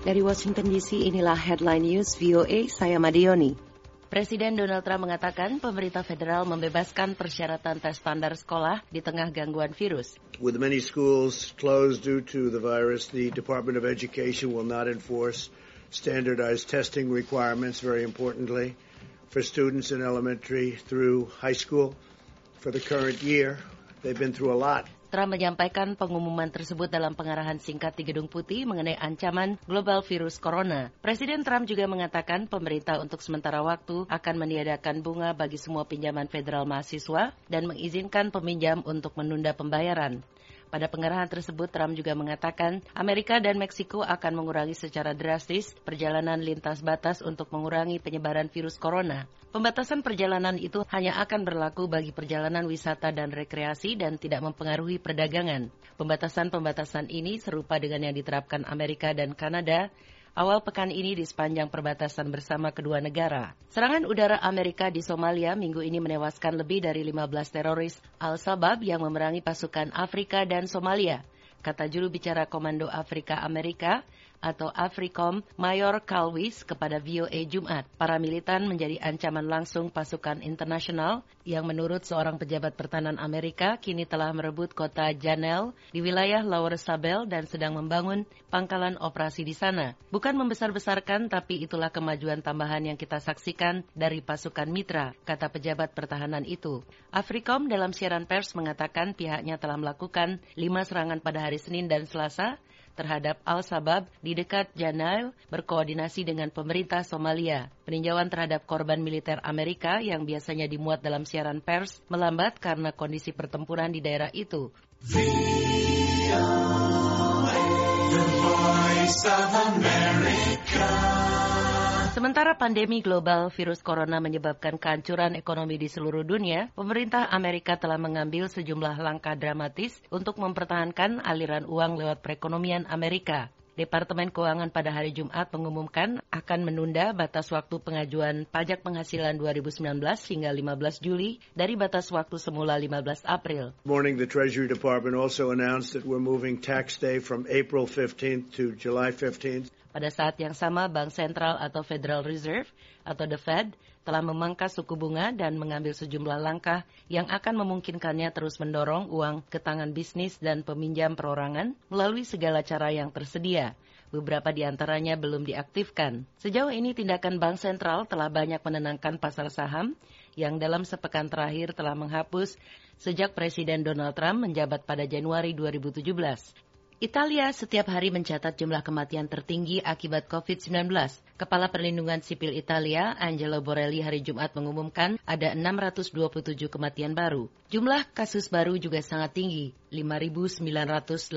Dari Washington DC, inilah Headline News VOA, saya Madioni. Presiden Donald Trump mengatakan pemerintah federal membebaskan persyaratan tes standar sekolah di tengah gangguan virus. With many schools closed due to the virus, the Department of Education will not enforce standardized testing requirements, very importantly, for students in elementary through high school. For the current year, they've been through a lot. Trump menyampaikan pengumuman tersebut dalam pengarahan singkat di Gedung Putih mengenai ancaman global virus corona. Presiden Trump juga mengatakan pemerintah untuk sementara waktu akan meniadakan bunga bagi semua pinjaman federal mahasiswa dan mengizinkan peminjam untuk menunda pembayaran. Pada pengarahan tersebut, Trump juga mengatakan Amerika dan Meksiko akan mengurangi secara drastis perjalanan lintas batas untuk mengurangi penyebaran virus corona. Pembatasan perjalanan itu hanya akan berlaku bagi perjalanan wisata dan rekreasi dan tidak mempengaruhi perdagangan. Pembatasan-pembatasan ini serupa dengan yang diterapkan Amerika dan Kanada awal pekan ini di sepanjang perbatasan bersama kedua negara. Serangan udara Amerika di Somalia minggu ini menewaskan lebih dari 15 teroris Al-Shabaab yang memerangi pasukan Afrika dan Somalia, kata juru bicara Komando Afrika Amerika atau AFRICOM Mayor Kalwis kepada VOA Jumat. Para militan menjadi ancaman langsung pasukan internasional yang menurut seorang pejabat pertahanan Amerika kini telah merebut kota Janel di wilayah Lower Sabel dan sedang membangun pangkalan operasi di sana. Bukan membesar-besarkan tapi itulah kemajuan tambahan yang kita saksikan dari pasukan mitra, kata pejabat pertahanan itu. AFRICOM dalam siaran pers mengatakan pihaknya telah melakukan lima serangan pada hari Senin dan Selasa terhadap Al-Shabaab di dekat Janail berkoordinasi dengan pemerintah Somalia. Peninjauan terhadap korban militer Amerika yang biasanya dimuat dalam siaran pers melambat karena kondisi pertempuran di daerah itu. The Voice of America. Sementara pandemi global virus corona menyebabkan kehancuran ekonomi di seluruh dunia, pemerintah Amerika telah mengambil sejumlah langkah dramatis untuk mempertahankan aliran uang lewat perekonomian Amerika. Departemen Keuangan pada hari Jumat mengumumkan akan menunda batas waktu pengajuan pajak penghasilan 2019 hingga 15 Juli dari batas waktu semula 15 April. Morning, the Treasury Department also announced that we're moving tax day from April 15th to July 15th. Pada saat yang sama, Bank Sentral atau Federal Reserve atau The Fed telah memangkas suku bunga dan mengambil sejumlah langkah yang akan memungkinkannya terus mendorong uang ke tangan bisnis dan peminjam perorangan melalui segala cara yang tersedia. Beberapa di antaranya belum diaktifkan. Sejauh ini tindakan Bank Sentral telah banyak menenangkan pasar saham yang dalam sepekan terakhir telah menghapus sejak Presiden Donald Trump menjabat pada Januari 2017. Italia setiap hari mencatat jumlah kematian tertinggi akibat COVID-19. Kepala Perlindungan Sipil Italia, Angelo Borelli hari Jumat mengumumkan ada 627 kematian baru. Jumlah kasus baru juga sangat tinggi, 5.986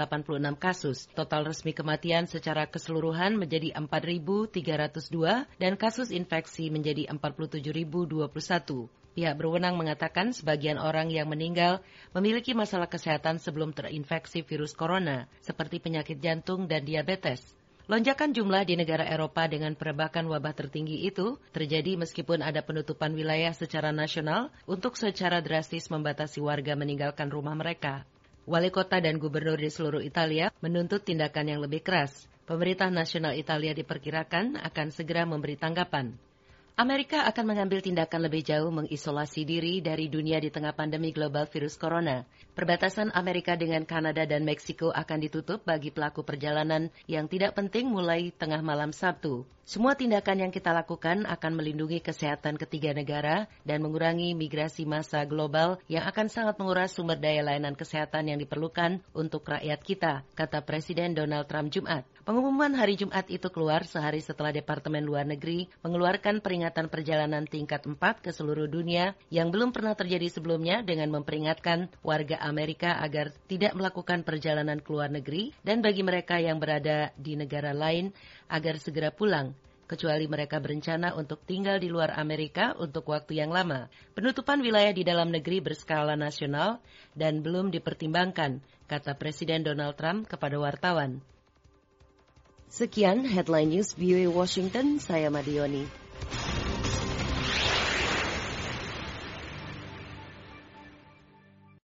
kasus. Total resmi kematian secara keseluruhan menjadi 4.302 dan kasus infeksi menjadi 47.021. Pihak berwenang mengatakan sebagian orang yang meninggal memiliki masalah kesehatan sebelum terinfeksi virus corona, seperti penyakit jantung dan diabetes. Lonjakan jumlah di negara Eropa dengan perebakan wabah tertinggi itu terjadi meskipun ada penutupan wilayah secara nasional untuk secara drastis membatasi warga meninggalkan rumah mereka. Wali kota dan gubernur di seluruh Italia menuntut tindakan yang lebih keras. Pemerintah nasional Italia diperkirakan akan segera memberi tanggapan. Amerika akan mengambil tindakan lebih jauh mengisolasi diri dari dunia di tengah pandemi global virus corona. Perbatasan Amerika dengan Kanada dan Meksiko akan ditutup bagi pelaku perjalanan yang tidak penting mulai tengah malam Sabtu. Semua tindakan yang kita lakukan akan melindungi kesehatan ketiga negara dan mengurangi migrasi massa global yang akan sangat menguras sumber daya layanan kesehatan yang diperlukan untuk rakyat kita, kata Presiden Donald Trump Jumat. Pengumuman hari Jumat itu keluar sehari setelah Departemen Luar Negeri mengeluarkan peringatan perjalanan tingkat 4 ke seluruh dunia yang belum pernah terjadi sebelumnya dengan memperingatkan warga Amerika agar tidak melakukan perjalanan ke luar negeri dan bagi mereka yang berada di negara lain agar segera pulang kecuali mereka berencana untuk tinggal di luar Amerika untuk waktu yang lama. Penutupan wilayah di dalam negeri berskala nasional dan belum dipertimbangkan, kata Presiden Donald Trump kepada wartawan. Sekian headline news VOA Washington, saya Madioni.